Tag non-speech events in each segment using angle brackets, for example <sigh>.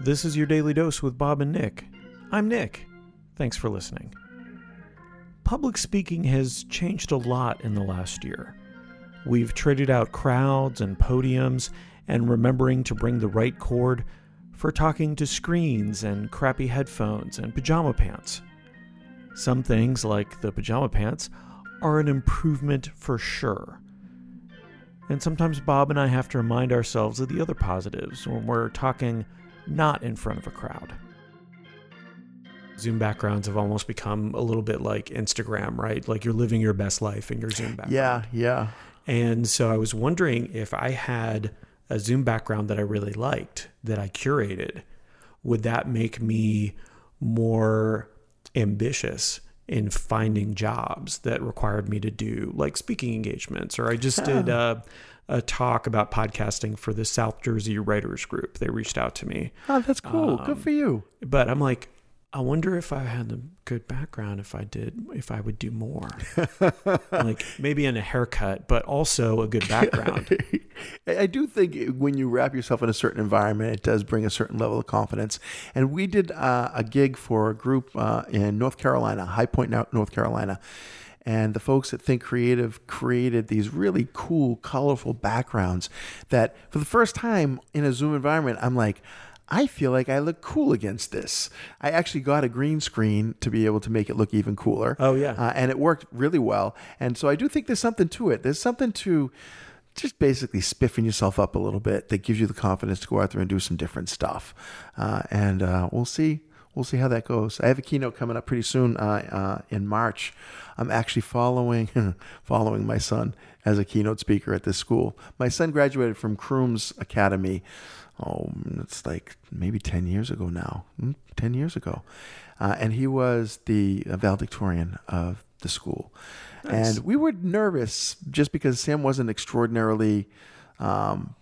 This is your daily dose with Bob and Nick. I'm Nick. Thanks for listening. Public speaking has changed a lot in the last year. We've traded out crowds and podiums and remembering to bring the right cord for talking to screens and crappy headphones and pajama pants. Some things, like the pajama pants, are an improvement for sure. And sometimes Bob and I have to remind ourselves of the other positives when we're talking not in front of a crowd. Zoom backgrounds have almost become a little bit like Instagram, right? Like you're living your best life in your Zoom background. Yeah, yeah. And so I was wondering if I had a Zoom background that I really liked, that I curated, would that make me more ambitious in finding jobs that required me to do like speaking engagements? Or I just did a, a talk about podcasting for the South Jersey Writers Group. They reached out to me. Oh, that's cool. Good um, for you. But I'm like, I wonder if I had a good background, if I did, if I would do more. <laughs> like maybe in a haircut, but also a good background. <laughs> I do think when you wrap yourself in a certain environment, it does bring a certain level of confidence. And we did uh, a gig for a group uh, in North Carolina, High Point, North Carolina. And the folks at Think Creative created these really cool, colorful backgrounds that, for the first time in a Zoom environment, I'm like, I feel like I look cool against this. I actually got a green screen to be able to make it look even cooler. Oh, yeah. Uh, and it worked really well. And so I do think there's something to it. There's something to just basically spiffing yourself up a little bit that gives you the confidence to go out there and do some different stuff. Uh, and uh, we'll see. We'll see how that goes. I have a keynote coming up pretty soon uh, uh, in March. I'm actually following <laughs> following my son as a keynote speaker at this school. My son graduated from Crooms Academy oh, it's like maybe 10 years ago now, hmm, 10 years ago. Uh, and he was the valedictorian of the school. Nice. And we were nervous just because Sam wasn't extraordinarily um,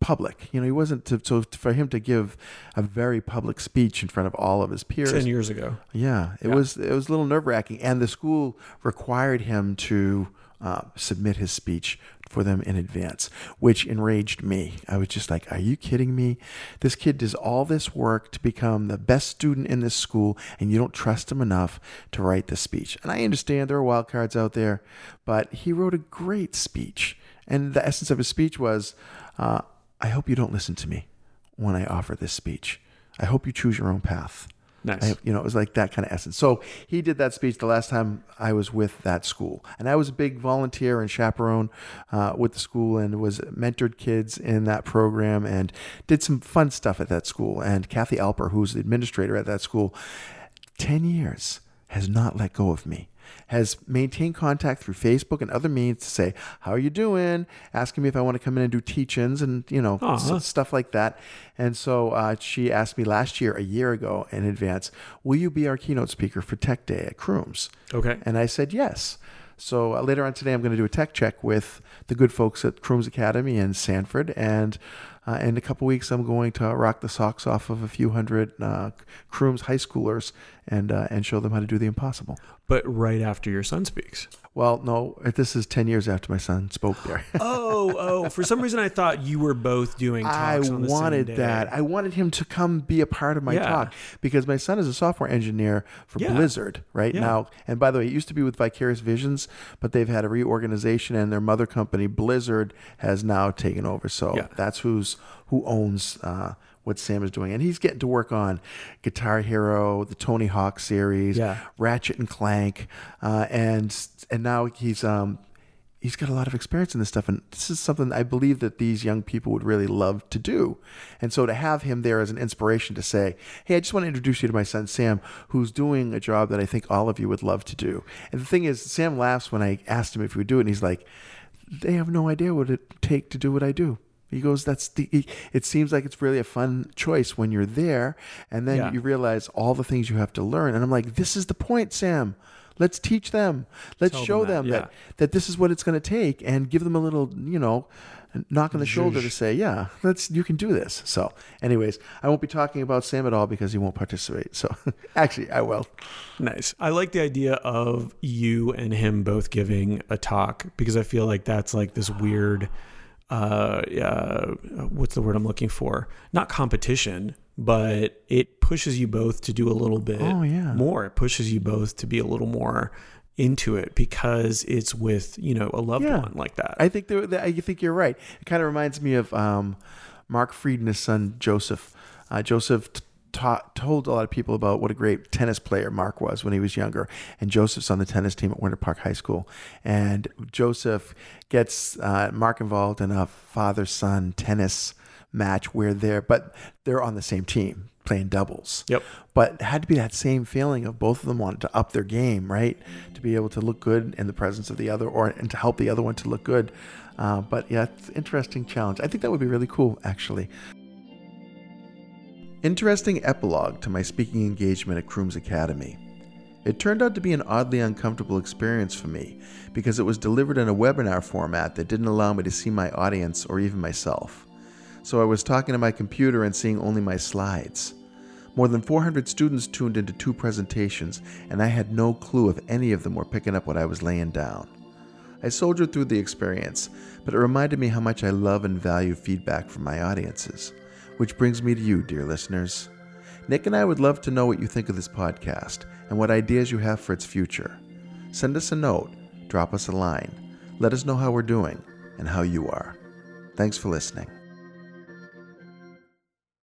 public. You know, he wasn't to, so for him to give a very public speech in front of all of his peers. Ten years ago. Yeah, it yeah. was it was a little nerve wracking, and the school required him to uh, submit his speech for them in advance, which enraged me. I was just like, Are you kidding me? This kid does all this work to become the best student in this school, and you don't trust him enough to write the speech. And I understand there are wild cards out there, but he wrote a great speech. And the essence of his speech was uh, I hope you don't listen to me when I offer this speech. I hope you choose your own path. Nice. I, you know, it was like that kind of essence. So he did that speech the last time I was with that school, and I was a big volunteer and chaperone uh, with the school, and was mentored kids in that program, and did some fun stuff at that school. And Kathy Alper, who's the administrator at that school, ten years has not let go of me has maintained contact through Facebook and other means to say, How are you doing? Asking me if I want to come in and do teach ins and, you know, uh-huh. stuff like that. And so uh, she asked me last year, a year ago in advance, Will you be our keynote speaker for Tech Day at Crooms? Okay. And I said, Yes. So uh, later on today, I'm going to do a tech check with the good folks at Crooms Academy in Sanford. And uh, in a couple weeks, I'm going to rock the socks off of a few hundred uh, Crooms high schoolers and uh, and show them how to do the impossible. But right after your son speaks. Well, no, this is 10 years after my son spoke there. oh, oh. For some reason, I thought you were both doing talks I wanted that. I wanted him to come be a part of my yeah. talk because my son is a software engineer for yeah. Blizzard right yeah. now. And by the way, it used to be with Vicarious Visions, but they've had a reorganization and their mother company, Blizzard, has now taken over. So that's who's who owns uh, what Sam is doing, and he's getting to work on Guitar Hero, the Tony Hawk series, yeah. Ratchet and Clank, uh, and and now he's um, he's got a lot of experience in this stuff, and this is something I believe that these young people would really love to do. And so to have him there as an inspiration to say, "Hey, I just want to introduce you to my son Sam, who's doing a job that I think all of you would love to do." And the thing is, Sam laughs when I asked him if he would do it, and he's like, "They have no idea what it take to do what I do." He goes, "That's the." It seems like it's really a fun choice when you're there, and then yeah. you realize all the things you have to learn. And I'm like, "This is the point, Sam. Let's teach them. Let's Tell show them, that, them yeah. that, that this is what it's going to take, and give them a little, you know, knock on the shoulder to say, "Yeah, let's you can do this." So, anyways, I won't be talking about Sam at all because he won't participate. So, <laughs> actually, I will. Nice. I like the idea of you and him both giving a talk because I feel like that's like this weird uh, uh, what's the word I'm looking for? Not competition, but it pushes you both to do a little bit Oh, yeah. more. It pushes you both to be a little more into it because it's with you know a loved Yeah. one like that. I think that I think you're right. It kind of reminds me of um, Mark Fried and his son Joseph. Uh, Joseph t- taught, told a lot of people about what a great tennis player Mark was when he was younger, and Joseph's on the tennis team at Winter Park High School. And Joseph gets uh, Mark involved in a father-son tennis match where they're but they're on the same team playing doubles. Yep. But it had to be that same feeling of both of them wanted to up their game, right? To be able to look good in the presence of the other, or and to help the other one to look good. Uh, but yeah, it's an interesting challenge. I think that would be really cool, actually. Interesting epilogue to my speaking engagement at Crooms Academy. It turned out to be an oddly uncomfortable experience for me because it was delivered in a webinar format that didn't allow me to see my audience or even myself. So I was talking to my computer and seeing only my slides. More than 400 students tuned into two presentations, and I had no clue if any of them were picking up what I was laying down. I soldiered through the experience, but it reminded me how much I love and value feedback from my audiences. Which brings me to you, dear listeners. Nick and I would love to know what you think of this podcast and what ideas you have for its future. Send us a note, drop us a line, let us know how we're doing and how you are. Thanks for listening.